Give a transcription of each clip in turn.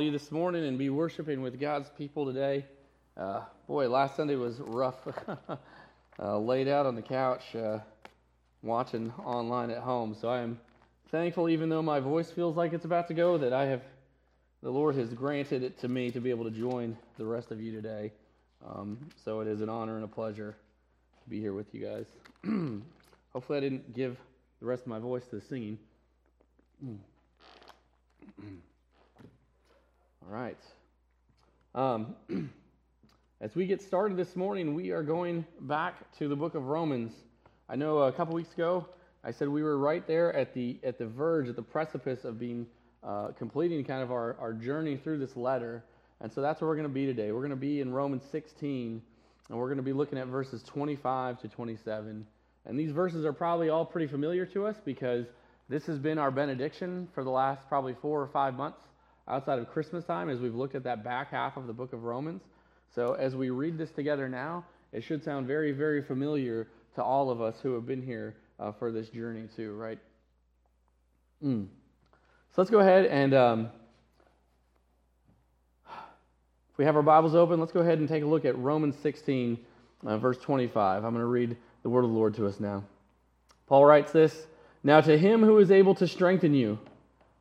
you this morning and be worshiping with God's people today. Uh, boy, last Sunday was rough. uh, laid out on the couch, uh, watching online at home. So I am thankful, even though my voice feels like it's about to go, that I have the Lord has granted it to me to be able to join the rest of you today. Um, so it is an honor and a pleasure to be here with you guys. Hopefully, I didn't give the rest of my voice to the singing. All right. Um, as we get started this morning, we are going back to the book of Romans. I know a couple weeks ago I said we were right there at the at the verge, at the precipice of being uh, completing kind of our, our journey through this letter. And so that's where we're going to be today. We're going to be in Romans 16, and we're going to be looking at verses 25 to 27. And these verses are probably all pretty familiar to us because this has been our benediction for the last probably four or five months outside of Christmas time as we've looked at that back half of the book of Romans. So as we read this together now, it should sound very, very familiar to all of us who have been here uh, for this journey too, right? Mm. So let's go ahead and um, if we have our Bibles open, let's go ahead and take a look at Romans 16, uh, verse 25. I'm going to read the word of the Lord to us now. Paul writes this Now to him who is able to strengthen you,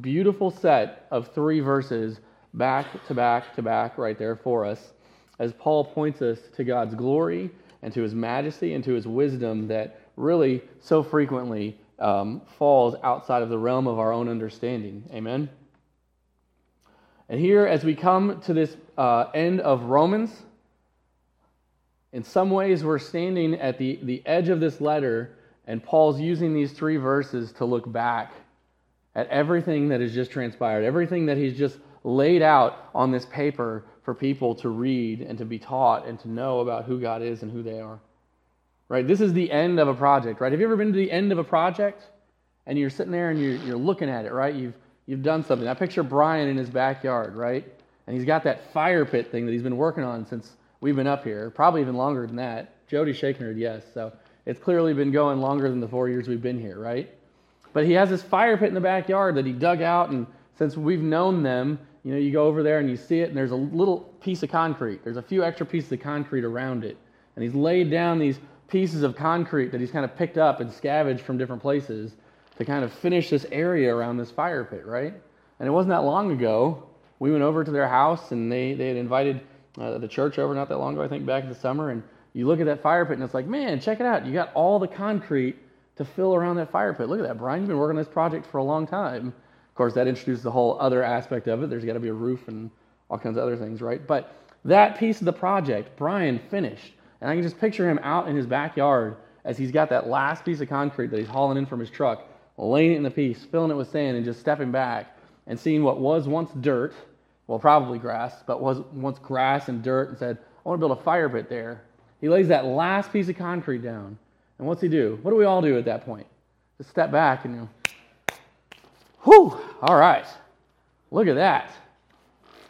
beautiful set of three verses back to back to back right there for us as Paul points us to God's glory and to his majesty and to his wisdom that really so frequently um, falls outside of the realm of our own understanding. Amen. And here, as we come to this uh, end of Romans, in some ways we're standing at the, the edge of this letter, and Paul's using these three verses to look back at everything that has just transpired, everything that he's just laid out on this paper for people to read and to be taught and to know about who God is and who they are. Right? This is the end of a project, right? Have you ever been to the end of a project and you're sitting there and you're, you're looking at it, right? You've, you've done something. I picture Brian in his backyard, right? And he's got that fire pit thing that he's been working on since we've been up here, probably even longer than that. Jody's shaking her yes. So it's clearly been going longer than the four years we've been here, right? But he has this fire pit in the backyard that he dug out, and since we've known them, you know, you go over there and you see it, and there's a little piece of concrete. There's a few extra pieces of concrete around it. And he's laid down these pieces of concrete that he's kind of picked up and scavenged from different places to kind of finish this area around this fire pit, right? And it wasn't that long ago. We went over to their house, and they, they had invited uh, the church over not that long ago, I think, back in the summer. And you look at that fire pit, and it's like, man, check it out. You got all the concrete to fill around that fire pit. Look at that, Brian. You've been working on this project for a long time. Of course, that introduces the whole other aspect of it. There's got to be a roof and all kinds of other things, right? But that piece of the project, Brian finished. And I can just picture him out in his backyard as he's got that last piece of concrete that he's hauling in from his truck, laying it in the piece, filling it with sand, and just stepping back and seeing what was once dirt, well, probably grass, but was once grass and dirt, and said, I want to build a fire pit there. He lays that last piece of concrete down and what's he do? What do we all do at that point? Just step back and you whew, all right. Look at that.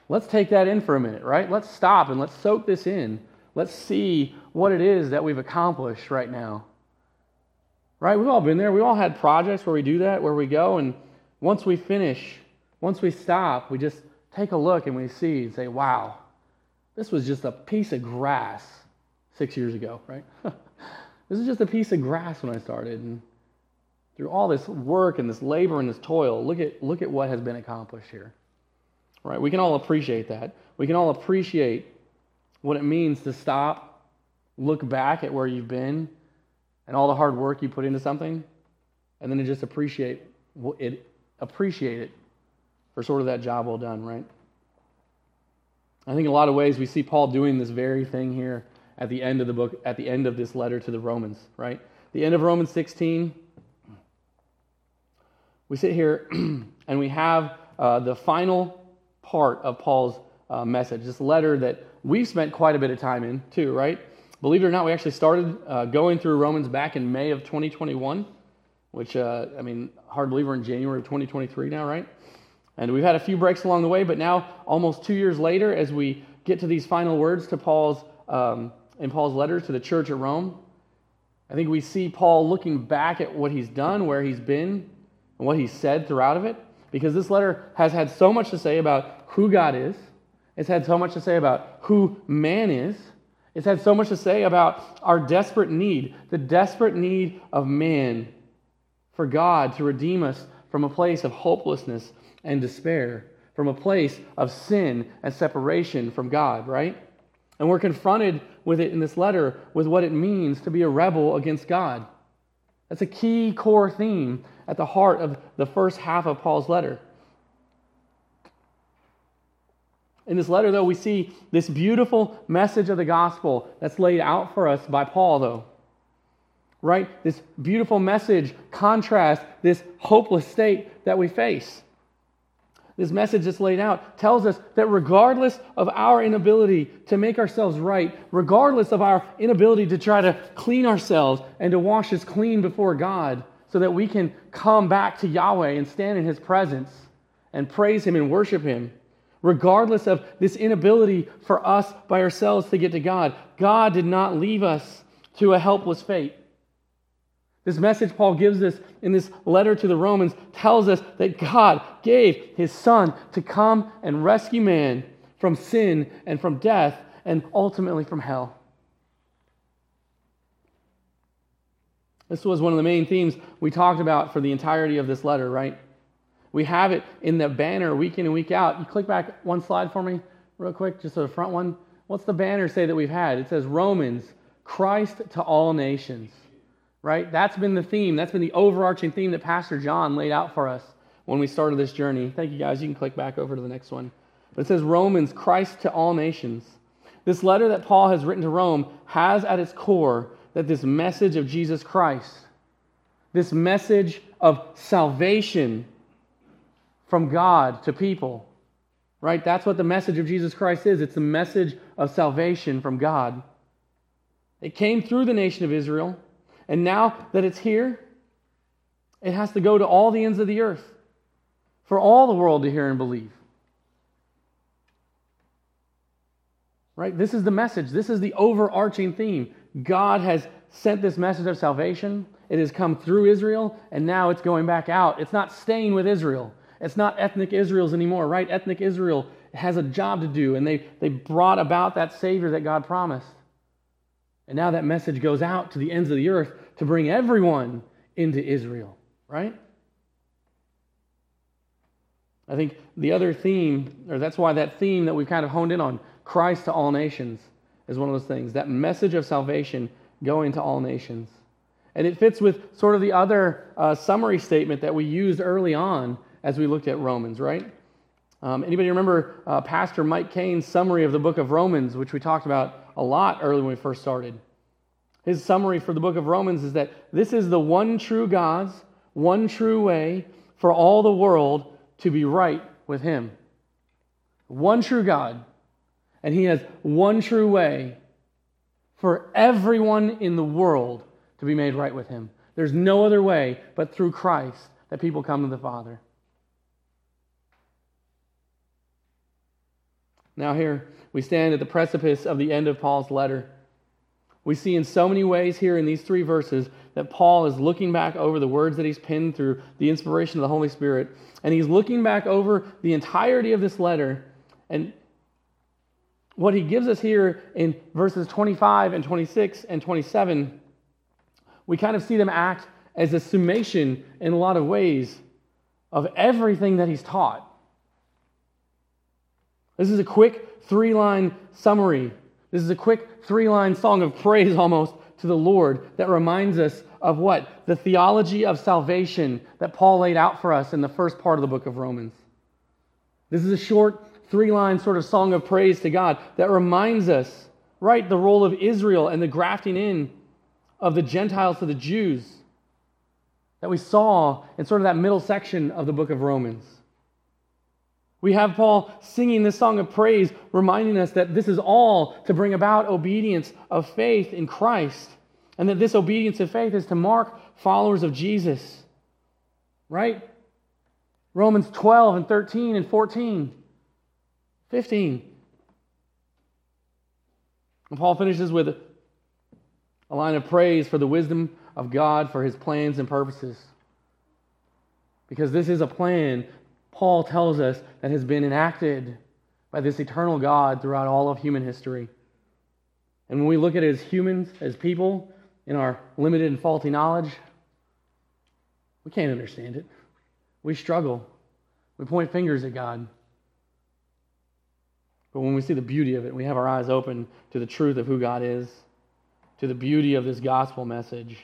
Let's take that in for a minute, right? Let's stop and let's soak this in. Let's see what it is that we've accomplished right now. Right? We've all been there. We've all had projects where we do that, where we go, and once we finish, once we stop, we just take a look and we see and say, wow, this was just a piece of grass six years ago, right? This is just a piece of grass when I started. And through all this work and this labor and this toil, look at, look at what has been accomplished here. Right? We can all appreciate that. We can all appreciate what it means to stop, look back at where you've been and all the hard work you put into something, and then to just appreciate it, appreciate it for sort of that job well done, right? I think in a lot of ways we see Paul doing this very thing here at the end of the book, at the end of this letter to the Romans, right? The end of Romans 16. We sit here and we have uh, the final part of Paul's uh, message, this letter that we've spent quite a bit of time in, too, right? Believe it or not, we actually started uh, going through Romans back in May of 2021, which, uh, I mean, hard to believe we're in January of 2023 now, right? And we've had a few breaks along the way, but now, almost two years later, as we get to these final words to Paul's um, in Paul's letter to the church at Rome, I think we see Paul looking back at what he's done, where he's been, and what he's said throughout of it, because this letter has had so much to say about who God is. It's had so much to say about who man is. It's had so much to say about our desperate need, the desperate need of man for God to redeem us from a place of hopelessness and despair, from a place of sin and separation from God, right? And we're confronted with it in this letter with what it means to be a rebel against God. That's a key core theme at the heart of the first half of Paul's letter. In this letter, though, we see this beautiful message of the gospel that's laid out for us by Paul, though. Right? This beautiful message contrasts this hopeless state that we face. This message that's laid out tells us that regardless of our inability to make ourselves right, regardless of our inability to try to clean ourselves and to wash us clean before God so that we can come back to Yahweh and stand in His presence and praise Him and worship Him, regardless of this inability for us by ourselves to get to God, God did not leave us to a helpless fate. This message Paul gives us in this letter to the Romans tells us that God gave his son to come and rescue man from sin and from death and ultimately from hell. This was one of the main themes we talked about for the entirety of this letter, right? We have it in the banner week in and week out. You click back one slide for me, real quick, just the front one. What's the banner say that we've had? It says Romans, Christ to all nations right? That's been the theme. That's been the overarching theme that Pastor John laid out for us when we started this journey. Thank you, guys. You can click back over to the next one. But it says Romans, Christ to all nations. This letter that Paul has written to Rome has at its core that this message of Jesus Christ, this message of salvation from God to people, right? That's what the message of Jesus Christ is. It's the message of salvation from God. It came through the nation of Israel. And now that it's here, it has to go to all the ends of the earth for all the world to hear and believe. Right? This is the message. This is the overarching theme. God has sent this message of salvation. It has come through Israel, and now it's going back out. It's not staying with Israel. It's not ethnic Israel's anymore, right? Ethnic Israel has a job to do, and they, they brought about that Savior that God promised. And now that message goes out to the ends of the earth to bring everyone into Israel, right? I think the other theme, or that's why that theme that we've kind of honed in on, Christ to all nations, is one of those things. That message of salvation going to all nations. And it fits with sort of the other uh, summary statement that we used early on as we looked at Romans, right? Um, anybody remember uh, Pastor Mike Kane's summary of the book of Romans, which we talked about a lot early when we first started. His summary for the book of Romans is that this is the one true God's, one true way for all the world to be right with Him. One true God. And He has one true way for everyone in the world to be made right with Him. There's no other way but through Christ that people come to the Father. Now, here we stand at the precipice of the end of Paul's letter. We see in so many ways here in these three verses that Paul is looking back over the words that he's penned through the inspiration of the Holy Spirit, and he's looking back over the entirety of this letter. And what he gives us here in verses 25 and 26 and 27, we kind of see them act as a summation in a lot of ways of everything that he's taught. This is a quick three line summary. This is a quick three line song of praise almost to the Lord that reminds us of what? The theology of salvation that Paul laid out for us in the first part of the book of Romans. This is a short three line sort of song of praise to God that reminds us, right, the role of Israel and the grafting in of the Gentiles to the Jews that we saw in sort of that middle section of the book of Romans. We have Paul singing this song of praise, reminding us that this is all to bring about obedience of faith in Christ, and that this obedience of faith is to mark followers of Jesus. Right? Romans 12 and 13 and 14, 15. And Paul finishes with a line of praise for the wisdom of God for his plans and purposes. Because this is a plan, Paul tells us, that has been enacted by this eternal God throughout all of human history. And when we look at it as humans, as people, in our limited and faulty knowledge, we can't understand it. We struggle. We point fingers at God. But when we see the beauty of it, we have our eyes open to the truth of who God is, to the beauty of this gospel message,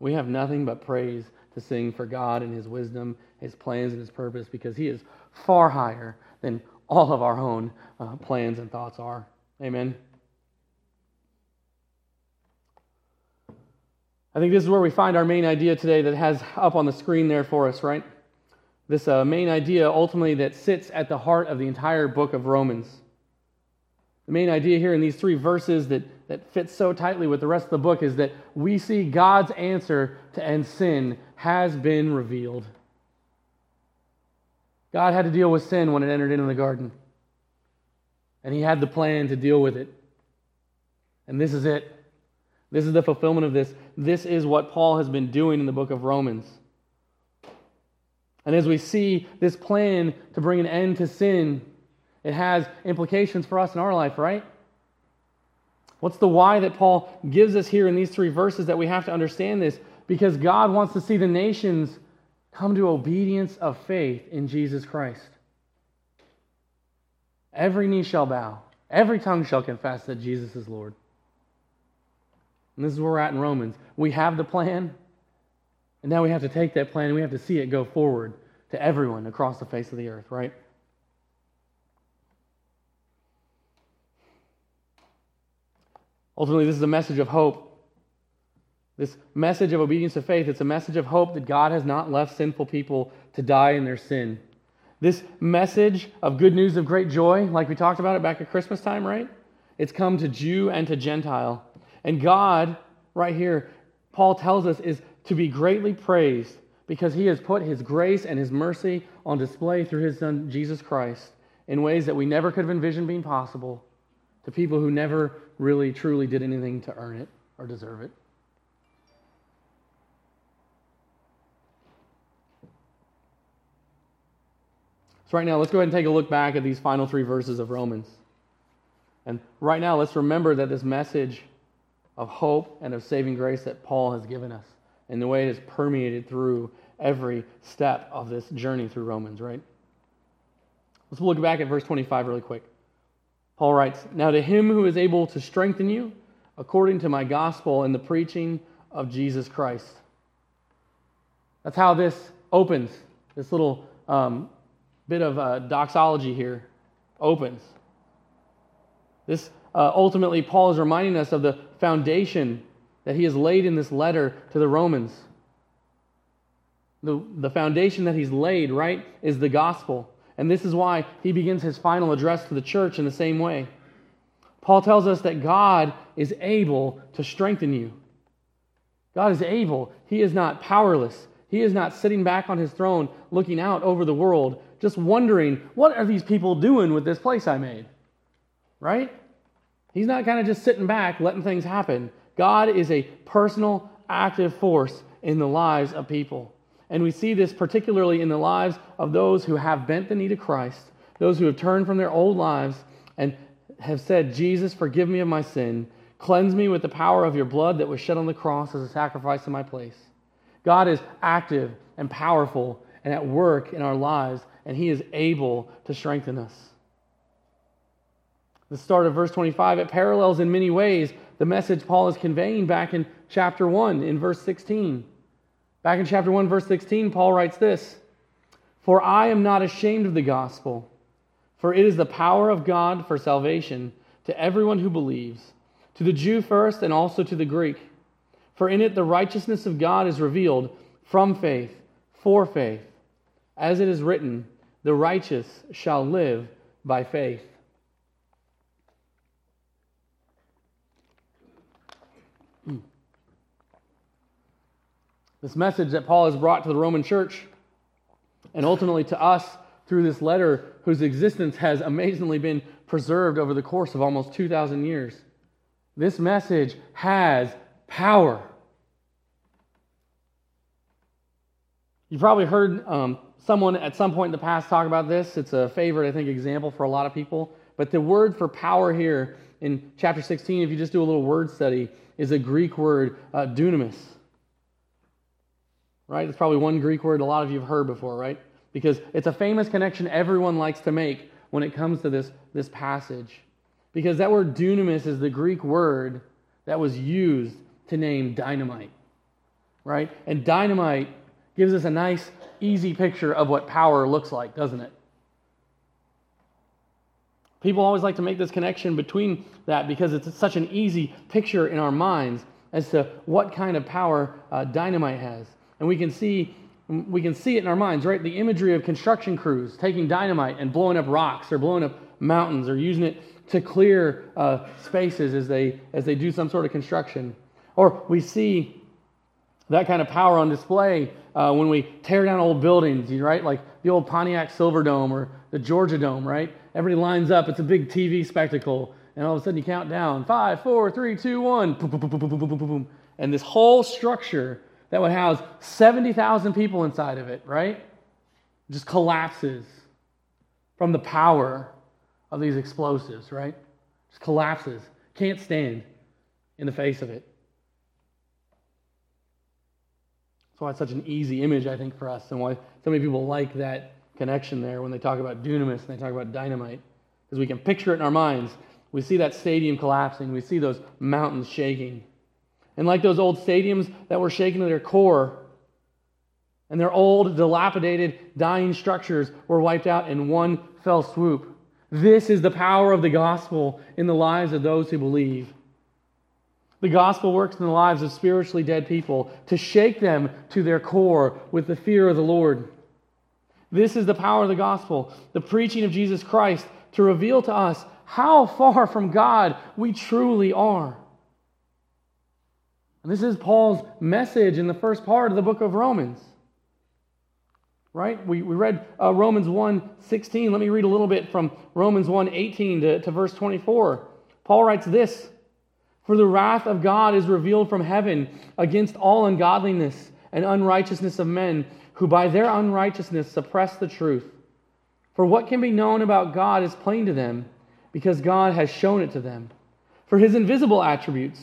we have nothing but praise to sing for God and His wisdom, His plans, and His purpose because He is far higher than all of our own uh, plans and thoughts are. Amen. I think this is where we find our main idea today that has up on the screen there for us, right? This uh, main idea ultimately that sits at the heart of the entire book of Romans. The main idea here in these three verses that, that fits so tightly with the rest of the book is that we see God's answer to end sin has been revealed. God had to deal with sin when it entered into the garden. And he had the plan to deal with it. And this is it. This is the fulfillment of this. This is what Paul has been doing in the book of Romans. And as we see this plan to bring an end to sin, it has implications for us in our life, right? What's the why that Paul gives us here in these three verses that we have to understand this? Because God wants to see the nations come to obedience of faith in Jesus Christ. Every knee shall bow, every tongue shall confess that Jesus is Lord. And this is where we're at in Romans. We have the plan, and now we have to take that plan and we have to see it go forward to everyone across the face of the earth, right? Ultimately, this is a message of hope. This message of obedience to faith, it's a message of hope that God has not left sinful people to die in their sin. This message of good news of great joy, like we talked about it back at Christmas time, right? It's come to Jew and to Gentile. And God, right here, Paul tells us, is to be greatly praised because he has put his grace and his mercy on display through his son, Jesus Christ, in ways that we never could have envisioned being possible to people who never really, truly did anything to earn it or deserve it. So, right now, let's go ahead and take a look back at these final three verses of Romans. And right now, let's remember that this message of hope and of saving grace that Paul has given us and the way it has permeated through every step of this journey through Romans, right? Let's look back at verse 25 really quick. Paul writes, Now to him who is able to strengthen you according to my gospel and the preaching of Jesus Christ. That's how this opens. This little um, bit of uh, doxology here opens. This uh, ultimately, Paul is reminding us of the foundation that he has laid in this letter to the Romans. The, the foundation that he's laid, right, is the gospel. And this is why he begins his final address to the church in the same way. Paul tells us that God is able to strengthen you. God is able. He is not powerless. He is not sitting back on his throne looking out over the world, just wondering, what are these people doing with this place I made? Right? He's not kind of just sitting back letting things happen. God is a personal, active force in the lives of people. And we see this particularly in the lives of those who have bent the knee to Christ, those who have turned from their old lives and have said, Jesus, forgive me of my sin. Cleanse me with the power of your blood that was shed on the cross as a sacrifice in my place. God is active and powerful and at work in our lives, and He is able to strengthen us. The start of verse 25, it parallels in many ways the message Paul is conveying back in chapter 1 in verse 16. Back in chapter 1, verse 16, Paul writes this For I am not ashamed of the gospel, for it is the power of God for salvation to everyone who believes, to the Jew first and also to the Greek. For in it the righteousness of God is revealed from faith, for faith. As it is written, the righteous shall live by faith. This message that Paul has brought to the Roman church and ultimately to us through this letter, whose existence has amazingly been preserved over the course of almost 2,000 years. This message has power. You've probably heard um, someone at some point in the past talk about this. It's a favorite, I think, example for a lot of people. But the word for power here in chapter 16, if you just do a little word study, is a Greek word, uh, dunamis. Right? It's probably one Greek word a lot of you have heard before, right? Because it's a famous connection everyone likes to make when it comes to this, this passage. Because that word dunamis is the Greek word that was used to name dynamite. Right? And dynamite gives us a nice, easy picture of what power looks like, doesn't it? People always like to make this connection between that because it's such an easy picture in our minds as to what kind of power uh, dynamite has. And we can see we can see it in our minds, right? The imagery of construction crews taking dynamite and blowing up rocks or blowing up mountains or using it to clear uh, spaces as they as they do some sort of construction. Or we see that kind of power on display uh, when we tear down old buildings, right? Like the old Pontiac Silverdome or the Georgia Dome, right? Everybody lines up. It's a big TV spectacle. And all of a sudden you count down five, four, three, two, one. Boom, boom, boom, boom, boom, boom, boom, boom. And this whole structure that would house 70,000 people inside of it, right? Just collapses from the power of these explosives, right? Just collapses. Can't stand in the face of it. That's why it's such an easy image, I think, for us, and why so many people like that connection there when they talk about dunamis and they talk about dynamite. Because we can picture it in our minds. We see that stadium collapsing, we see those mountains shaking. And like those old stadiums that were shaken to their core, and their old, dilapidated, dying structures were wiped out in one fell swoop. This is the power of the gospel in the lives of those who believe. The gospel works in the lives of spiritually dead people to shake them to their core with the fear of the Lord. This is the power of the gospel, the preaching of Jesus Christ to reveal to us how far from God we truly are. This is Paul's message in the first part of the book of Romans. Right? We, we read uh, Romans 1 16. Let me read a little bit from Romans 1 18 to, to verse 24. Paul writes this For the wrath of God is revealed from heaven against all ungodliness and unrighteousness of men who by their unrighteousness suppress the truth. For what can be known about God is plain to them, because God has shown it to them. For his invisible attributes,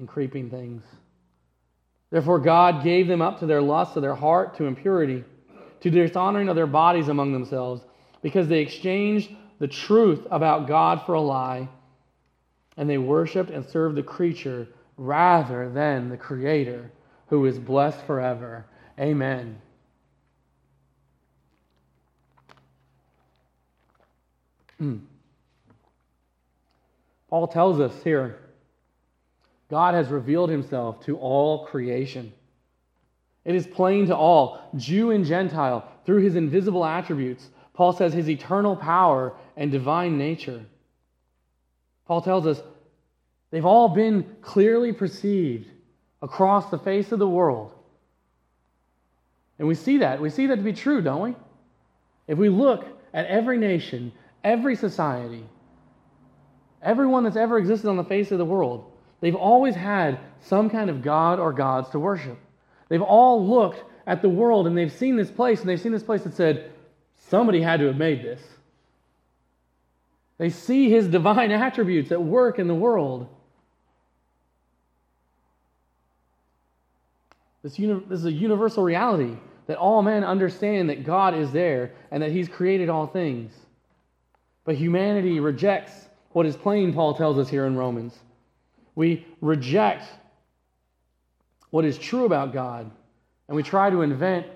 and creeping things. Therefore, God gave them up to their lusts of their heart, to impurity, to dishonoring of their bodies among themselves, because they exchanged the truth about God for a lie, and they worshiped and served the creature rather than the Creator, who is blessed forever. Amen. Hmm. Paul tells us here God has revealed himself to all creation. It is plain to all, Jew and Gentile, through his invisible attributes. Paul says his eternal power and divine nature. Paul tells us they've all been clearly perceived across the face of the world. And we see that. We see that to be true, don't we? If we look at every nation, Every society, everyone that's ever existed on the face of the world, they've always had some kind of God or gods to worship. They've all looked at the world and they've seen this place and they've seen this place that said, somebody had to have made this. They see his divine attributes at work in the world. This, uni- this is a universal reality that all men understand that God is there and that He's created all things. But humanity rejects what is plain, Paul tells us here in Romans. We reject what is true about God, and we try to invent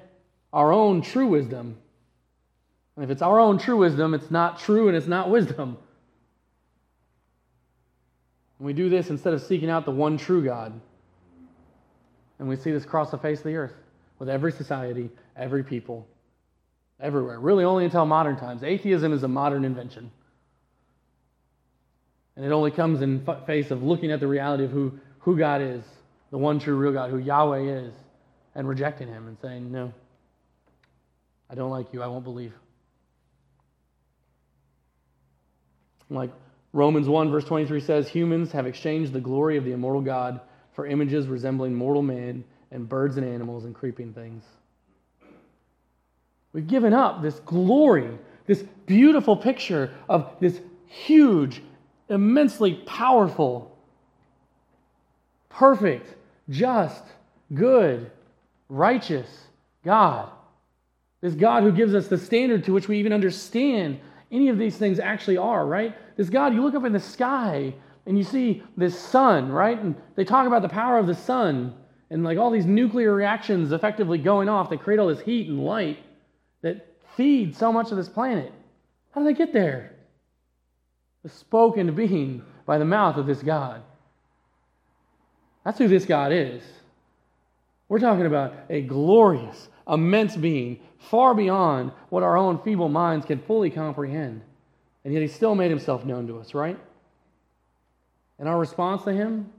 our own true wisdom. And if it's our own true wisdom, it's not true and it's not wisdom. And we do this instead of seeking out the one true God. And we see this across the face of the earth with every society, every people, everywhere. Really, only until modern times. Atheism is a modern invention. And it only comes in face of looking at the reality of who, who God is, the one true real God, who Yahweh is, and rejecting Him and saying, No, I don't like you, I won't believe. Like Romans 1, verse 23 says, Humans have exchanged the glory of the immortal God for images resembling mortal man and birds and animals and creeping things. We've given up this glory, this beautiful picture of this huge, immensely powerful, perfect, just, good, righteous God. This God who gives us the standard to which we even understand any of these things actually are, right? This God, you look up in the sky and you see this sun, right? And they talk about the power of the sun and like all these nuclear reactions effectively going off that create all this heat and light that feed so much of this planet. How do they get there? The spoken being by the mouth of this God. That's who this God is. We're talking about a glorious, immense being, far beyond what our own feeble minds can fully comprehend. And yet he still made himself known to us, right? And our response to him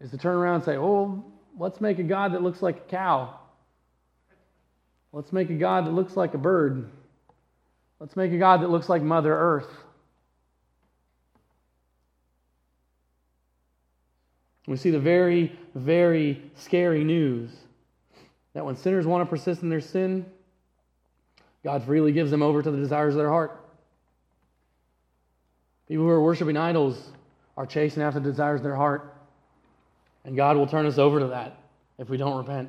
is to turn around and say, oh, let's make a God that looks like a cow. Let's make a God that looks like a bird. Let's make a God that looks like Mother Earth. We see the very, very scary news that when sinners want to persist in their sin, God freely gives them over to the desires of their heart. People who are worshiping idols are chasing after the desires of their heart. And God will turn us over to that if we don't repent.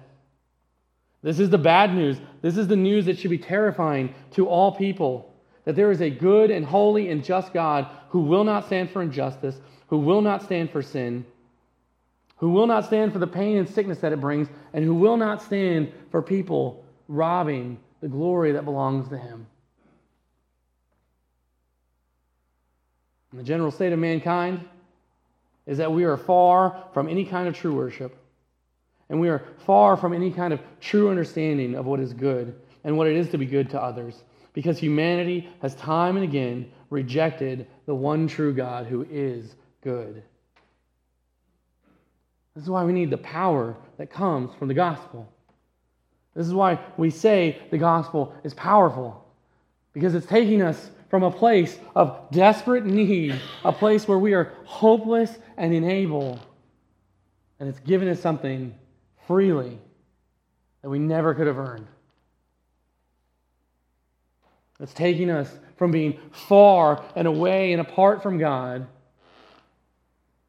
This is the bad news. This is the news that should be terrifying to all people that there is a good and holy and just God who will not stand for injustice, who will not stand for sin, who will not stand for the pain and sickness that it brings, and who will not stand for people robbing the glory that belongs to him. And the general state of mankind is that we are far from any kind of true worship. And we are far from any kind of true understanding of what is good and what it is to be good to others. Because humanity has time and again rejected the one true God who is good. This is why we need the power that comes from the gospel. This is why we say the gospel is powerful, because it's taking us from a place of desperate need, a place where we are hopeless and unable, and it's given us something freely that we never could have earned. It's taking us from being far and away and apart from God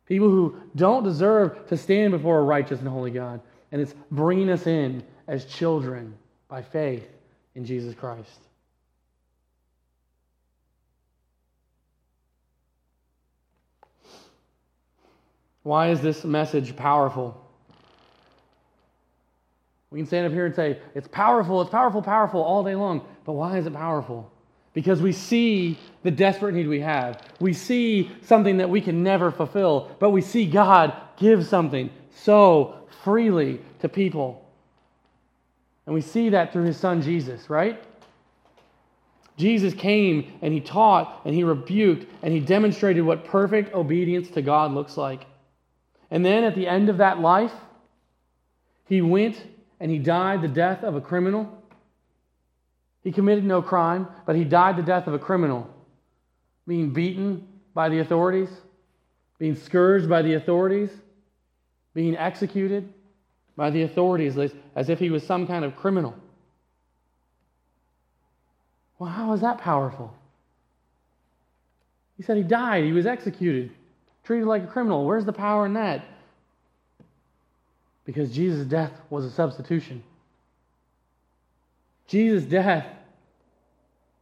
People who don't deserve to stand before a righteous and holy God. And it's bringing us in as children by faith in Jesus Christ. Why is this message powerful? We can stand up here and say, it's powerful, it's powerful, powerful all day long. But why is it powerful? because we see the desperate need we have. We see something that we can never fulfill, but we see God give something so freely to people. And we see that through his son Jesus, right? Jesus came and he taught and he rebuked and he demonstrated what perfect obedience to God looks like. And then at the end of that life, he went and he died the death of a criminal he committed no crime, but he died the death of a criminal, being beaten by the authorities, being scourged by the authorities, being executed by the authorities as if he was some kind of criminal. Well, how is that powerful? He said he died, he was executed, treated like a criminal. Where's the power in that? Because Jesus' death was a substitution. Jesus' death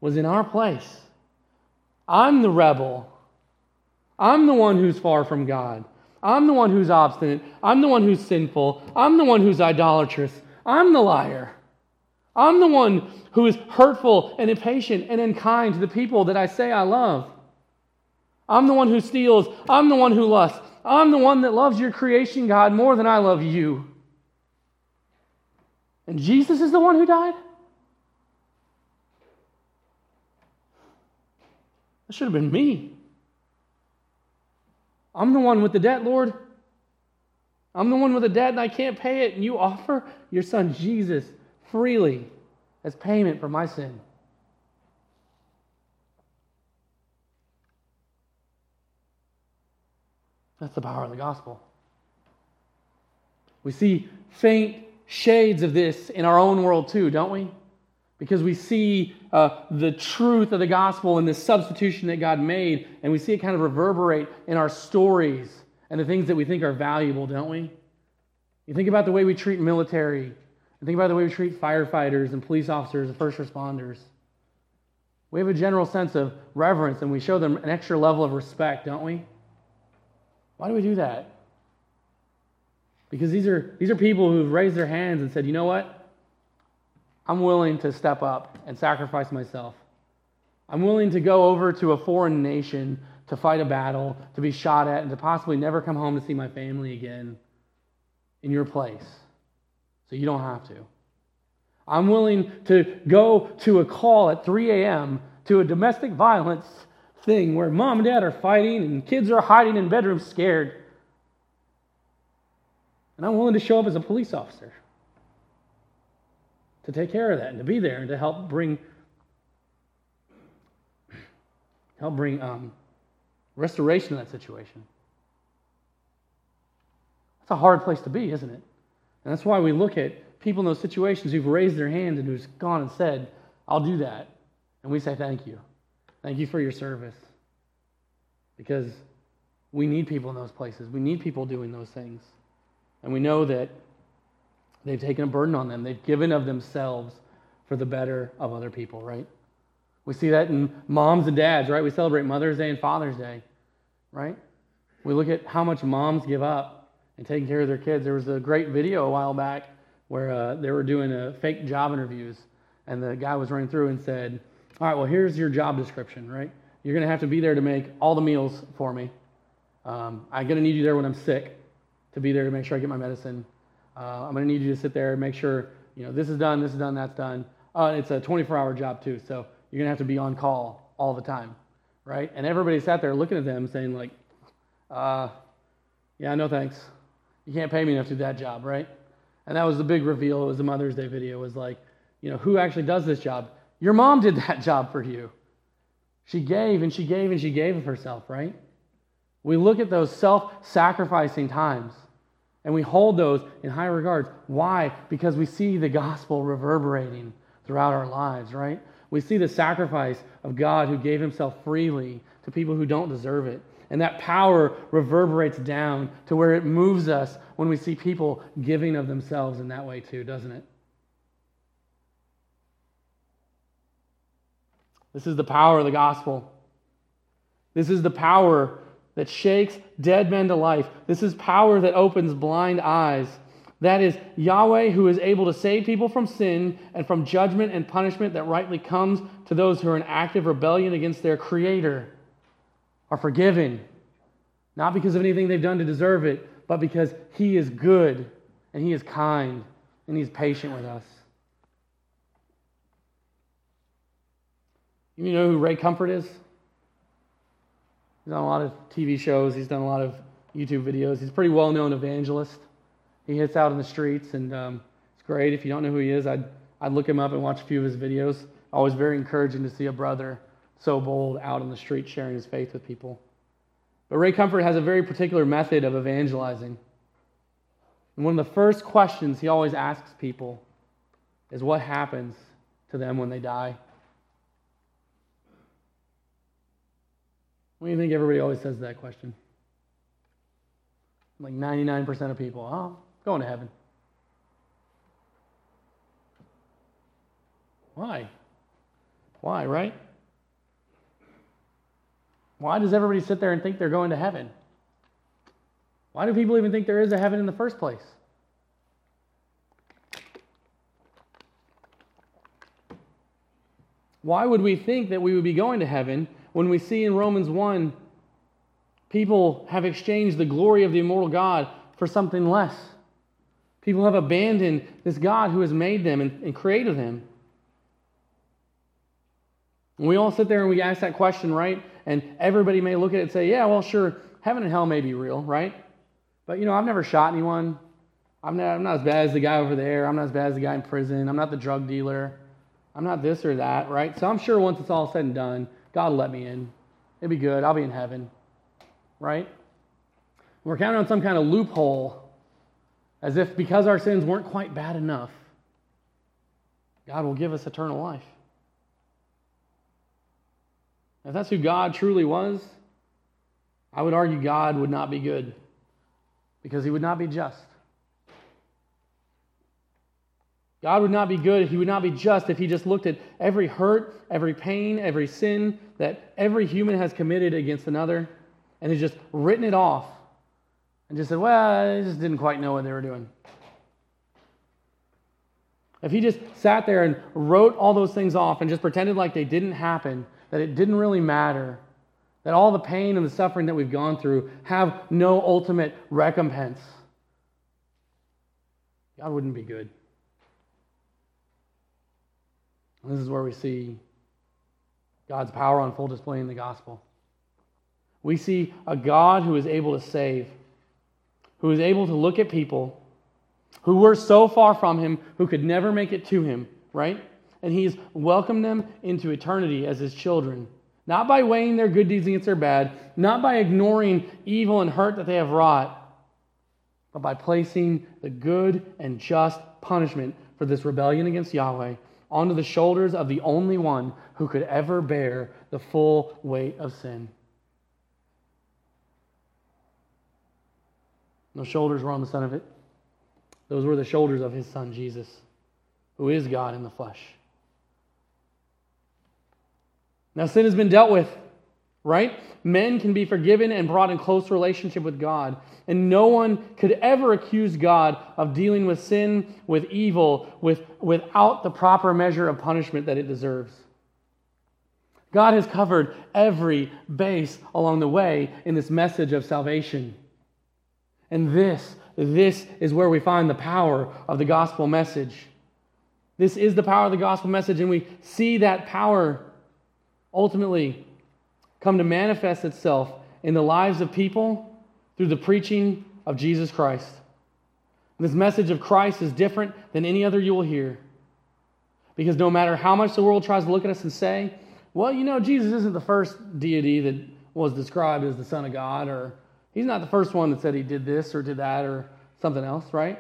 was in our place. I'm the rebel. I'm the one who's far from God. I'm the one who's obstinate. I'm the one who's sinful. I'm the one who's idolatrous. I'm the liar. I'm the one who is hurtful and impatient and unkind to the people that I say I love. I'm the one who steals. I'm the one who lusts. I'm the one that loves your creation, God, more than I love you. And Jesus is the one who died? That should have been me. I'm the one with the debt, Lord. I'm the one with the debt and I can't pay it. And you offer your son Jesus freely as payment for my sin. That's the power of the gospel. We see faint shades of this in our own world too, don't we? Because we see uh, the truth of the gospel and the substitution that God made, and we see it kind of reverberate in our stories and the things that we think are valuable, don't we? You think about the way we treat military, and think about the way we treat firefighters and police officers and first responders. We have a general sense of reverence and we show them an extra level of respect, don't we? Why do we do that? Because these are, these are people who've raised their hands and said, you know what? I'm willing to step up and sacrifice myself. I'm willing to go over to a foreign nation to fight a battle, to be shot at, and to possibly never come home to see my family again in your place. So you don't have to. I'm willing to go to a call at 3 a.m. to a domestic violence thing where mom and dad are fighting and kids are hiding in bedrooms scared. And I'm willing to show up as a police officer to take care of that and to be there and to help bring help bring um, restoration to that situation. That's a hard place to be, isn't it? And that's why we look at people in those situations who've raised their hand and who's gone and said, I'll do that. And we say, Thank you. Thank you for your service. Because we need people in those places. We need people doing those things. And we know that they've taken a burden on them, they've given of themselves for the better of other people, right? We see that in moms and dads, right? We celebrate Mother's Day and Father's Day, right? We look at how much moms give up and taking care of their kids. There was a great video a while back where uh, they were doing a fake job interviews, and the guy was running through and said, All right, well, here's your job description, right? You're going to have to be there to make all the meals for me. Um, I'm going to need you there when I'm sick to be there to make sure I get my medicine. Uh, I'm going to need you to sit there and make sure, you know, this is done, this is done, that's done. Uh, it's a 24 hour job too, so you're going to have to be on call all the time, right? And everybody sat there looking at them saying, like, uh, yeah, no thanks. You can't pay me enough to do that job, right? And that was the big reveal. It was the Mother's Day video. It was like, you know, who actually does this job? Your mom did that job for you. She gave and she gave and she gave of herself, right? We look at those self sacrificing times and we hold those in high regards. Why? Because we see the gospel reverberating throughout our lives, right? We see the sacrifice of God who gave himself freely to people who don't deserve it. And that power reverberates down to where it moves us when we see people giving of themselves in that way, too, doesn't it? This is the power of the gospel. This is the power that shakes dead men to life. This is power that opens blind eyes. That is Yahweh who is able to save people from sin and from judgment and punishment that rightly comes to those who are in active rebellion against their Creator, are forgiven. Not because of anything they've done to deserve it, but because He is good and He is kind and He's patient with us. You know who Ray Comfort is? He's done a lot of TV shows, he's done a lot of YouTube videos. He's a pretty well known evangelist. He hits out in the streets, and um, it's great. If you don't know who he is, I'd, I'd look him up and watch a few of his videos. Always very encouraging to see a brother so bold out in the street sharing his faith with people. But Ray Comfort has a very particular method of evangelizing. And one of the first questions he always asks people is what happens to them when they die? What do you think everybody always says that question? Like 99% of people, oh, going to heaven. Why? Why, right? Why does everybody sit there and think they're going to heaven? Why do people even think there is a heaven in the first place? Why would we think that we would be going to heaven when we see in Romans 1 people have exchanged the glory of the immortal God for something less? People have abandoned this God who has made them and, and created them. And we all sit there and we ask that question, right? And everybody may look at it and say, yeah, well, sure, heaven and hell may be real, right? But, you know, I've never shot anyone. I'm not, I'm not as bad as the guy over there. I'm not as bad as the guy in prison. I'm not the drug dealer. I'm not this or that, right? So I'm sure once it's all said and done, God let me in. It'll be good. I'll be in heaven, right? We're counting on some kind of loophole as if because our sins weren't quite bad enough, God will give us eternal life. If that's who God truly was, I would argue God would not be good because he would not be just. God would not be good, he would not be just if he just looked at every hurt, every pain, every sin that every human has committed against another and has just written it off and just said, well, I just didn't quite know what they were doing. If he just sat there and wrote all those things off and just pretended like they didn't happen, that it didn't really matter, that all the pain and the suffering that we've gone through have no ultimate recompense, God wouldn't be good. This is where we see God's power on full display in the gospel. We see a God who is able to save, who is able to look at people who were so far from him, who could never make it to him, right? And he's welcomed them into eternity as his children. Not by weighing their good deeds against their bad, not by ignoring evil and hurt that they have wrought, but by placing the good and just punishment for this rebellion against Yahweh onto the shoulders of the only one who could ever bear the full weight of sin. Those shoulders were on the Son of it. Those were the shoulders of his Son, Jesus, who is God in the flesh. Now, sin has been dealt with right? Men can be forgiven and brought in close relationship with God. And no one could ever accuse God of dealing with sin, with evil, with, without the proper measure of punishment that it deserves. God has covered every base along the way in this message of salvation. And this, this is where we find the power of the gospel message. This is the power of the gospel message, and we see that power ultimately come to manifest itself in the lives of people through the preaching of Jesus Christ. This message of Christ is different than any other you will hear. Because no matter how much the world tries to look at us and say, well, you know, Jesus isn't the first deity that was described as the Son of God, or he's not the first one that said he did this or did that or something else, right?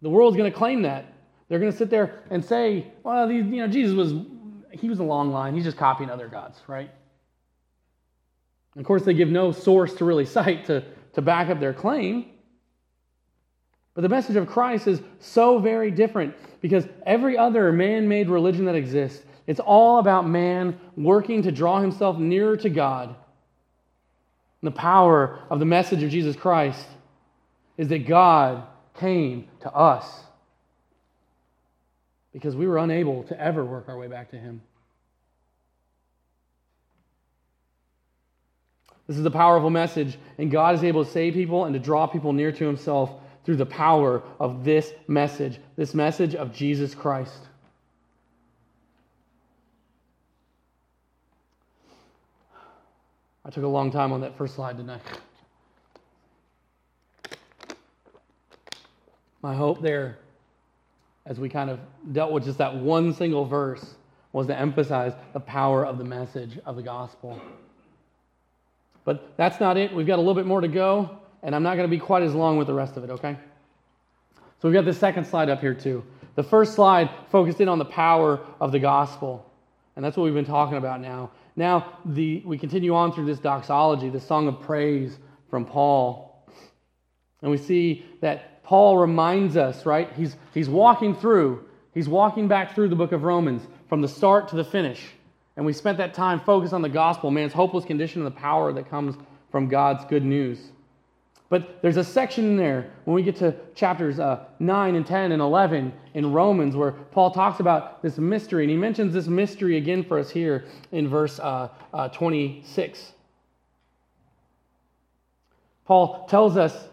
The world's going to claim that. They're going to sit there and say, well, these, you know, Jesus was he was a long line. He's just copying other gods, right? And of course, they give no source to really cite to, to back up their claim. But the message of Christ is so very different because every other man made religion that exists, it's all about man working to draw himself nearer to God. And the power of the message of Jesus Christ is that God came to us because we were unable to ever work our way back to Him. This is a powerful message, and God is able to save people and to draw people near to Himself through the power of this message, this message of Jesus Christ. I took a long time on that first slide, didn't I? My hope there as we kind of dealt with just that one single verse, was to emphasize the power of the message of the gospel. But that's not it. We've got a little bit more to go, and I'm not going to be quite as long with the rest of it, okay? So we've got the second slide up here, too. The first slide focused in on the power of the gospel, and that's what we've been talking about now. Now, the, we continue on through this doxology, the song of praise from Paul. And we see that Paul reminds us, right? He's, he's walking through He's walking back through the book of Romans from the start to the finish. And we spent that time focused on the gospel, man's hopeless condition, and the power that comes from God's good news. But there's a section in there when we get to chapters uh, 9 and 10 and 11 in Romans where Paul talks about this mystery. And he mentions this mystery again for us here in verse uh, uh, 26. Paul tells us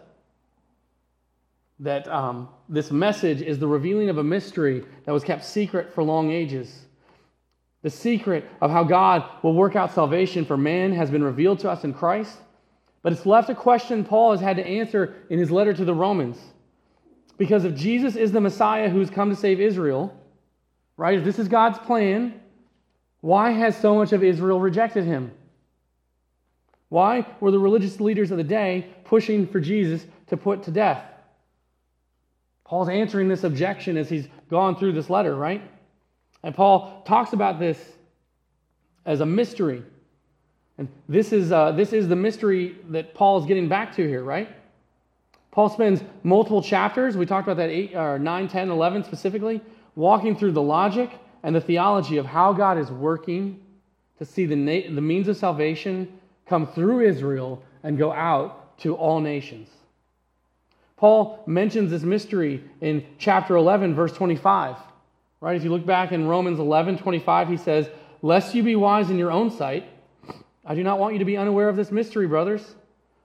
that um, this message is the revealing of a mystery that was kept secret for long ages. The secret of how God will work out salvation for man has been revealed to us in Christ. But it's left a question Paul has had to answer in his letter to the Romans. Because if Jesus is the Messiah who's come to save Israel, right, if this is God's plan, why has so much of Israel rejected him? Why were the religious leaders of the day pushing for Jesus to put to death? Paul's answering this objection as he's gone through this letter, right? And Paul talks about this as a mystery. And this is, uh, this is the mystery that Paul is getting back to here, right? Paul spends multiple chapters, we talked about that 8, or 9, 10, 11 specifically, walking through the logic and the theology of how God is working to see the, na- the means of salvation come through Israel and go out to all nations. Paul mentions this mystery in chapter 11, verse 25. Right? If you look back in Romans 11, 25, he says, Lest you be wise in your own sight, I do not want you to be unaware of this mystery, brothers.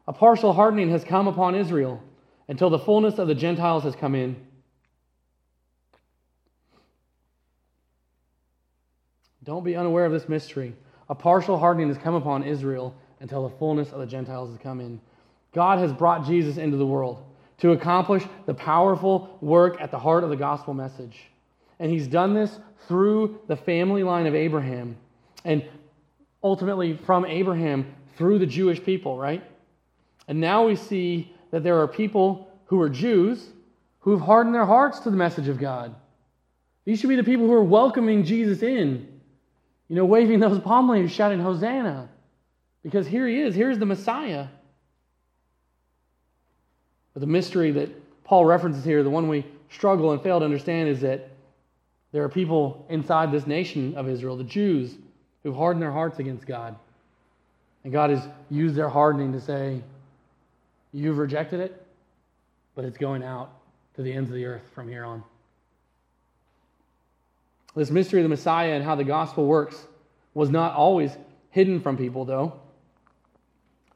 A partial hardening has come upon Israel until the fullness of the Gentiles has come in. Don't be unaware of this mystery. A partial hardening has come upon Israel until the fullness of the Gentiles has come in. God has brought Jesus into the world to accomplish the powerful work at the heart of the gospel message. And he's done this through the family line of Abraham. And ultimately from Abraham through the Jewish people, right? And now we see that there are people who are Jews who have hardened their hearts to the message of God. These should be the people who are welcoming Jesus in, you know, waving those palm leaves, shouting, Hosanna. Because here he is, here's the Messiah. But the mystery that Paul references here, the one we struggle and fail to understand, is that there are people inside this nation of Israel, the Jews, who've hardened their hearts against God. And God has used their hardening to say, You've rejected it, but it's going out to the ends of the earth from here on. This mystery of the Messiah and how the gospel works was not always hidden from people, though.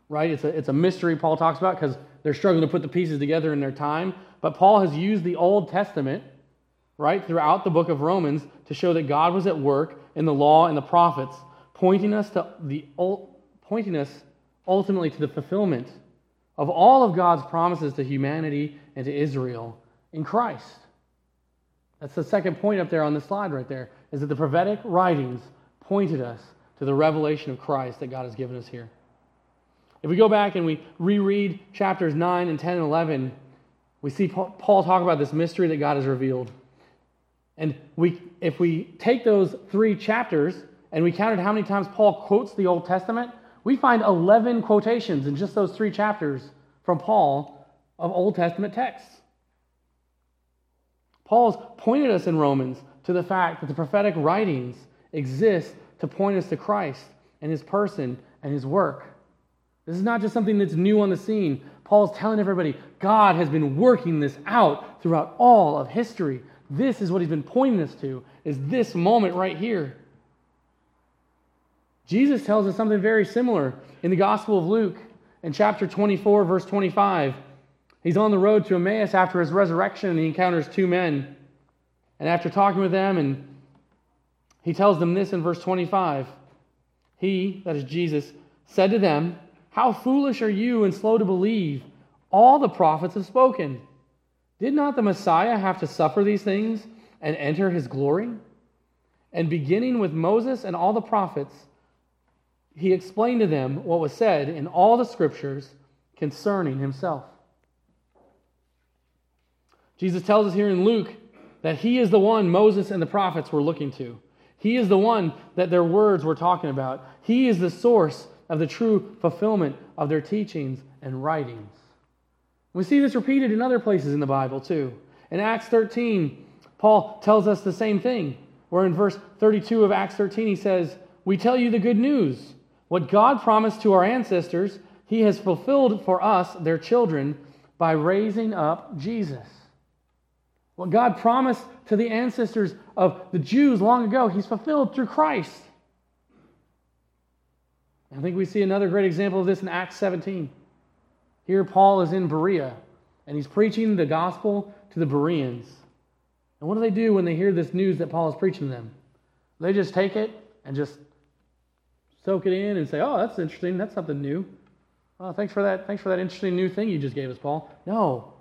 Right? It's a, it's a mystery Paul talks about because they're struggling to put the pieces together in their time. But Paul has used the Old Testament, right, throughout the book of Romans to show that God was at work in the law and the prophets, pointing us to the pointing us ultimately to the fulfillment of all of God's promises to humanity and to Israel in Christ. That's the second point up there on the slide right there, is that the prophetic writings pointed us to the revelation of Christ that God has given us here. If we go back and we reread chapters 9 and 10 and 11, we see Paul talk about this mystery that God has revealed. And we, if we take those three chapters and we counted how many times Paul quotes the Old Testament, we find 11 quotations in just those three chapters from Paul of Old Testament texts. Paul's pointed us in Romans to the fact that the prophetic writings exist to point us to Christ and his person and his work. This is not just something that's new on the scene. Paul's telling everybody God has been working this out throughout all of history. This is what he's been pointing us to, is this moment right here. Jesus tells us something very similar in the Gospel of Luke in chapter 24, verse 25. He's on the road to Emmaus after his resurrection and he encounters two men. And after talking with them, and he tells them this in verse 25 He, that is Jesus, said to them, How foolish are you and slow to believe? All the prophets have spoken. Did not the Messiah have to suffer these things and enter his glory? And beginning with Moses and all the prophets, he explained to them what was said in all the scriptures concerning himself. Jesus tells us here in Luke that he is the one Moses and the prophets were looking to. He is the one that their words were talking about. He is the source of the true fulfillment of their teachings and writings. We see this repeated in other places in the Bible too. In Acts 13, Paul tells us the same thing, where in verse 32 of Acts 13 he says, We tell you the good news. What God promised to our ancestors, he has fulfilled for us, their children, by raising up Jesus. What God promised to the ancestors of the Jews long ago, he's fulfilled through Christ. I think we see another great example of this in Acts 17. Here, Paul is in Berea, and he's preaching the gospel to the Bereans. And what do they do when they hear this news that Paul is preaching to them? They just take it and just soak it in and say, "Oh, that's interesting. That's something new." Oh, thanks for that. Thanks for that interesting new thing you just gave us, Paul. No,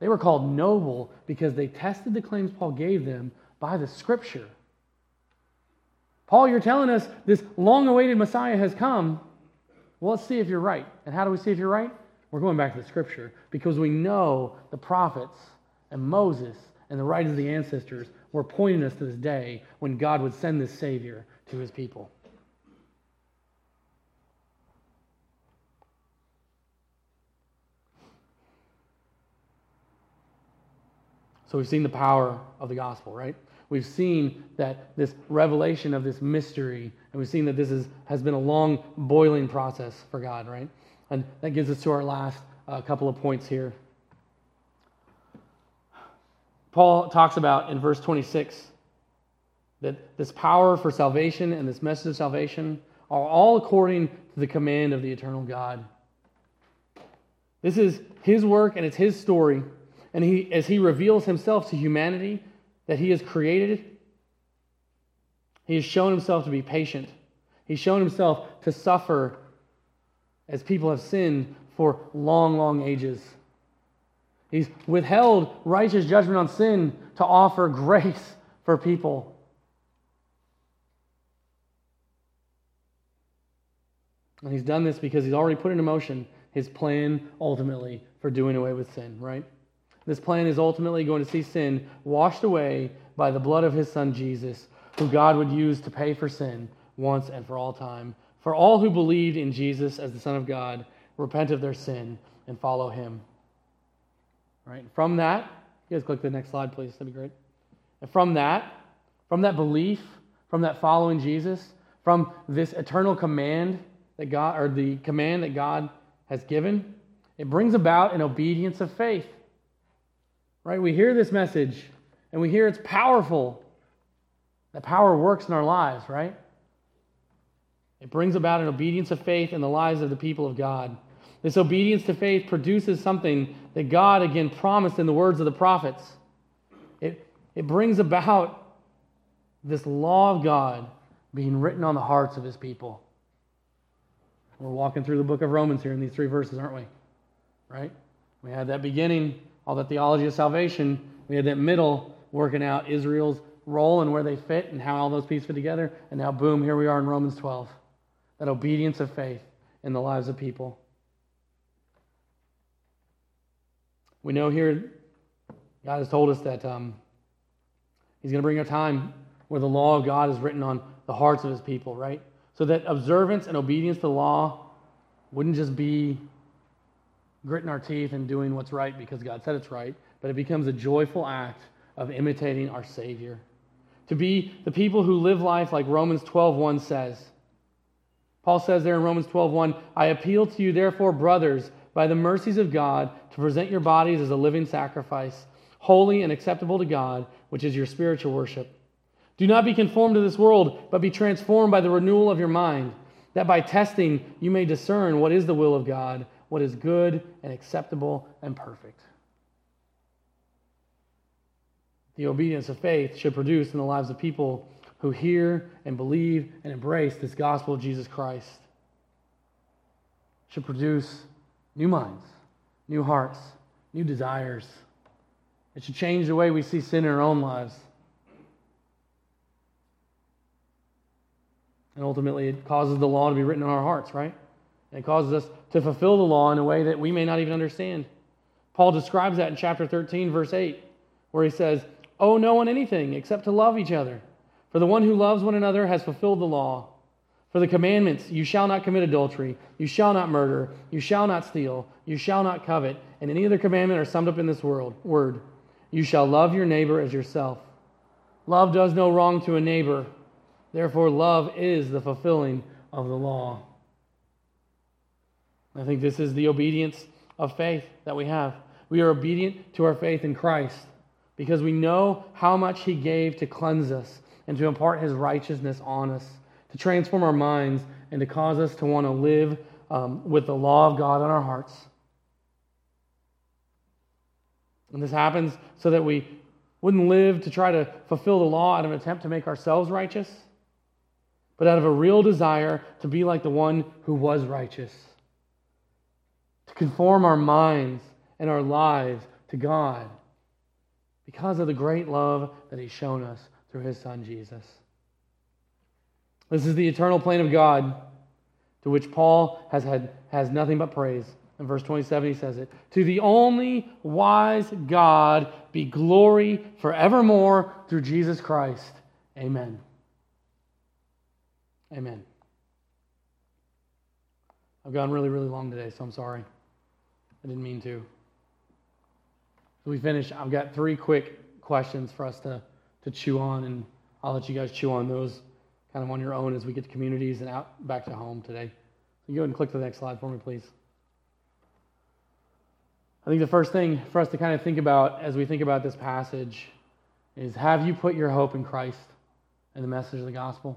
they were called noble because they tested the claims Paul gave them by the Scripture. Paul, you're telling us this long-awaited Messiah has come. Well, let's see if you're right. And how do we see if you're right? We're going back to the Scripture because we know the prophets and Moses and the writings of the ancestors were pointing us to this day when God would send this Savior to his people. So we've seen the power of the gospel, right? We've seen that this revelation of this mystery, and we've seen that this is, has been a long boiling process for God, right? And that gives us to our last uh, couple of points here. Paul talks about in verse 26 that this power for salvation and this message of salvation are all according to the command of the eternal God. This is his work and it's his story. And he, as he reveals himself to humanity that he has created, he has shown himself to be patient. He's shown himself to suffer as people have sinned for long, long ages. He's withheld righteous judgment on sin to offer grace for people. And he's done this because he's already put into motion his plan ultimately for doing away with sin, right? This plan is ultimately going to see sin washed away by the blood of his son Jesus, who God would use to pay for sin once and for all time. For all who believed in Jesus as the Son of God, repent of their sin and follow him. Right? From that, you guys click the next slide, please. That'd be great. And from that, from that belief, from that following Jesus, from this eternal command that God, or the command that God has given, it brings about an obedience of faith. Right? We hear this message and we hear it's powerful. That power works in our lives, right? It brings about an obedience of faith in the lives of the people of God. This obedience to faith produces something that God again promised in the words of the prophets. It, it brings about this law of God being written on the hearts of his people. We're walking through the book of Romans here in these three verses, aren't we? Right? We had that beginning, all that theology of salvation. We had that middle, working out Israel's role and where they fit and how all those pieces fit together. And now, boom, here we are in Romans 12. That obedience of faith in the lives of people. We know here God has told us that um, He's going to bring a time where the law of God is written on the hearts of His people, right? So that observance and obedience to the law wouldn't just be gritting our teeth and doing what's right because God said it's right, but it becomes a joyful act of imitating our Savior. To be the people who live life like Romans 12:1 says. Paul says there in Romans 12:1, I appeal to you therefore, brothers, by the mercies of God to present your bodies as a living sacrifice, holy and acceptable to God, which is your spiritual worship. Do not be conformed to this world, but be transformed by the renewal of your mind, that by testing you may discern what is the will of God, what is good and acceptable and perfect. The obedience of faith should produce in the lives of people who hear and believe and embrace this gospel of Jesus Christ. Should produce new minds, new hearts, new desires. It should change the way we see sin in our own lives. And ultimately, it causes the law to be written in our hearts, right? And it causes us to fulfill the law in a way that we may not even understand. Paul describes that in chapter 13, verse 8, where he says, Owe no one anything except to love each other. For the one who loves one another has fulfilled the law. For the commandments, you shall not commit adultery, you shall not murder, you shall not steal, you shall not covet, and any other commandment are summed up in this world, word. You shall love your neighbor as yourself. Love does no wrong to a neighbor. Therefore, love is the fulfilling of the law. I think this is the obedience of faith that we have. We are obedient to our faith in Christ because we know how much He gave to cleanse us and to impart His righteousness on us, to transform our minds, and to cause us to want to live um, with the law of God in our hearts. And this happens so that we wouldn't live to try to fulfill the law out of an attempt to make ourselves righteous, but out of a real desire to be like the one who was righteous, conform our minds and our lives to God because of the great love that He's shown us through His Son Jesus. This is the eternal plan of God to which Paul has, had, has nothing but praise. In verse 27, he says it To the only wise God be glory forevermore through Jesus Christ. Amen. Amen. I've gone really, really long today, so I'm sorry. I didn't mean to. As we finish, I've got three quick questions for us to, to chew on, and I'll let you guys chew on those kind of on your own as we get to communities and out back to home today. So go ahead and click to the next slide for me, please. I think the first thing for us to kind of think about as we think about this passage is have you put your hope in Christ and the message of the gospel?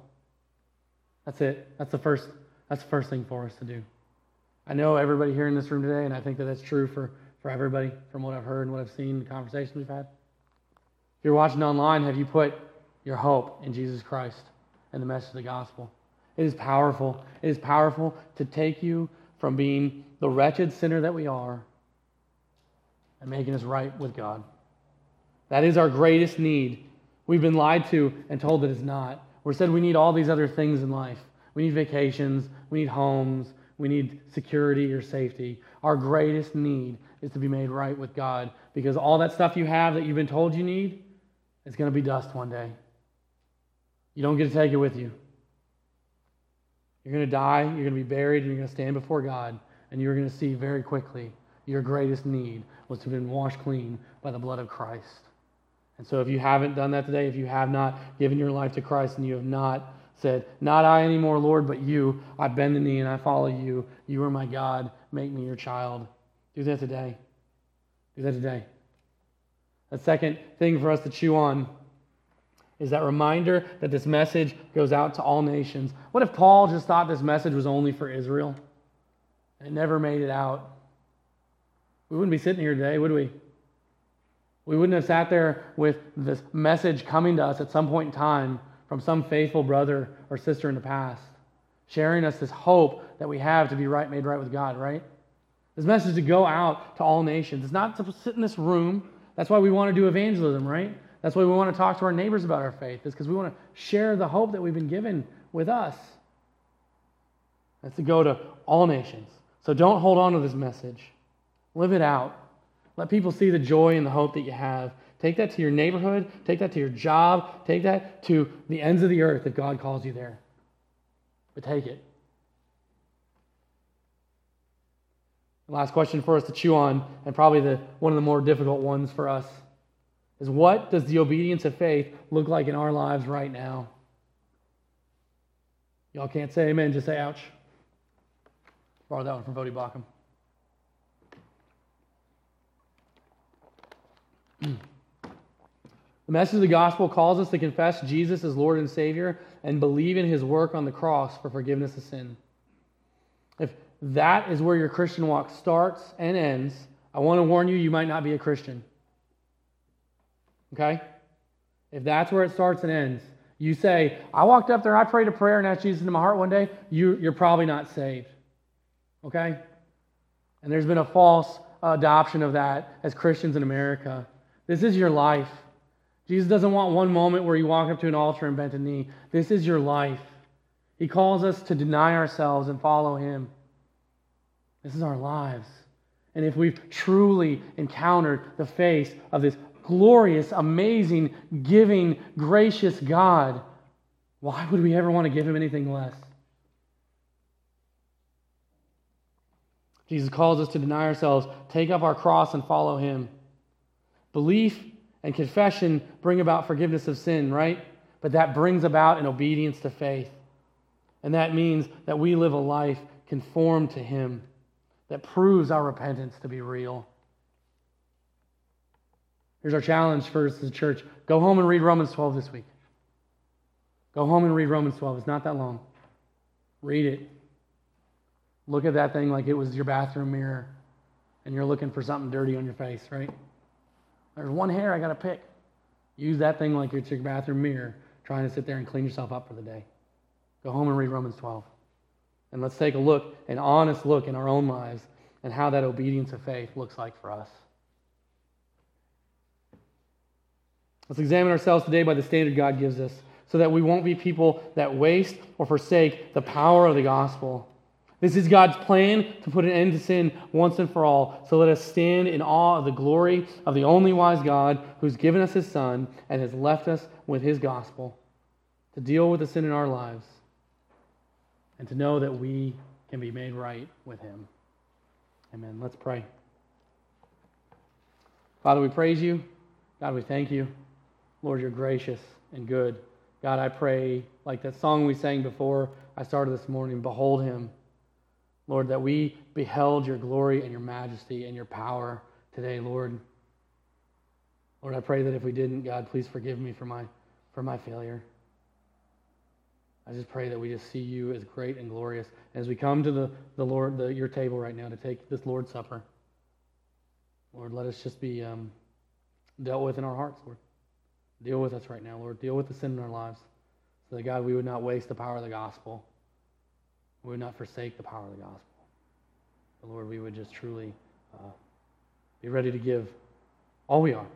That's it. That's the first that's the first thing for us to do. I know everybody here in this room today, and I think that that's true for, for everybody from what I've heard and what I've seen, the conversations we've had. If you're watching online, have you put your hope in Jesus Christ and the message of the gospel? It is powerful. It is powerful to take you from being the wretched sinner that we are and making us right with God. That is our greatest need. We've been lied to and told that it's not. We're said we need all these other things in life. We need vacations, we need homes, we need security or safety. Our greatest need is to be made right with God because all that stuff you have that you've been told you need is going to be dust one day. You don't get to take it with you. You're going to die, you're going to be buried, and you're going to stand before God, and you're going to see very quickly your greatest need was to have been washed clean by the blood of Christ. And so, if you haven't done that today, if you have not given your life to Christ and you have not said, Not I anymore, Lord, but you, I bend the knee and I follow you. You are my God. Make me your child. Do that today. Do that today. The second thing for us to chew on is that reminder that this message goes out to all nations. What if Paul just thought this message was only for Israel and it never made it out? We wouldn't be sitting here today, would we? We wouldn't have sat there with this message coming to us at some point in time from some faithful brother or sister in the past, sharing us this hope that we have to be right, made right with God, right? This message to go out to all nations. It's not to sit in this room. That's why we want to do evangelism, right? That's why we want to talk to our neighbors about our faith, is because we want to share the hope that we've been given with us. That's to go to all nations. So don't hold on to this message. Live it out. Let people see the joy and the hope that you have. Take that to your neighborhood. Take that to your job. Take that to the ends of the earth if God calls you there. But take it. The last question for us to chew on, and probably the, one of the more difficult ones for us is what does the obedience of faith look like in our lives right now? Y'all can't say amen, just say ouch. Borrow that one from Voddie Baucham. The message of the gospel calls us to confess Jesus as Lord and Savior and believe in his work on the cross for forgiveness of sin. If that is where your Christian walk starts and ends, I want to warn you, you might not be a Christian. Okay? If that's where it starts and ends, you say, I walked up there, I prayed a prayer and asked Jesus into my heart one day, you, you're probably not saved. Okay? And there's been a false adoption of that as Christians in America. This is your life. Jesus doesn't want one moment where you walk up to an altar and bend a knee. This is your life. He calls us to deny ourselves and follow Him. This is our lives. And if we've truly encountered the face of this glorious, amazing, giving, gracious God, why would we ever want to give him anything less? Jesus calls us to deny ourselves, take up our cross, and follow him. Belief and confession bring about forgiveness of sin, right? But that brings about an obedience to faith. And that means that we live a life conformed to Him that proves our repentance to be real. Here's our challenge for us as church go home and read Romans 12 this week. Go home and read Romans 12. It's not that long. Read it. Look at that thing like it was your bathroom mirror and you're looking for something dirty on your face, right? There's one hair I got to pick. Use that thing like it's your bathroom mirror, trying to sit there and clean yourself up for the day. Go home and read Romans 12. And let's take a look, an honest look in our own lives and how that obedience of faith looks like for us. Let's examine ourselves today by the standard God gives us so that we won't be people that waste or forsake the power of the gospel. This is God's plan to put an end to sin once and for all. So let us stand in awe of the glory of the only wise God who's given us his Son and has left us with his gospel to deal with the sin in our lives and to know that we can be made right with him. Amen. Let's pray. Father, we praise you. God, we thank you. Lord, you're gracious and good. God, I pray, like that song we sang before I started this morning, behold him. Lord, that we beheld your glory and your majesty and your power today, Lord. Lord, I pray that if we didn't, God, please forgive me for my, for my failure. I just pray that we just see you as great and glorious as we come to the, the Lord, the, your table right now to take this Lord's Supper. Lord, let us just be um, dealt with in our hearts, Lord. Deal with us right now, Lord. Deal with the sin in our lives. So that, God, we would not waste the power of the gospel. We would not forsake the power of the gospel. But, Lord, we would just truly uh, be ready to give all we are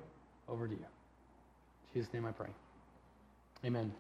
over to you. In Jesus' name I pray. Amen.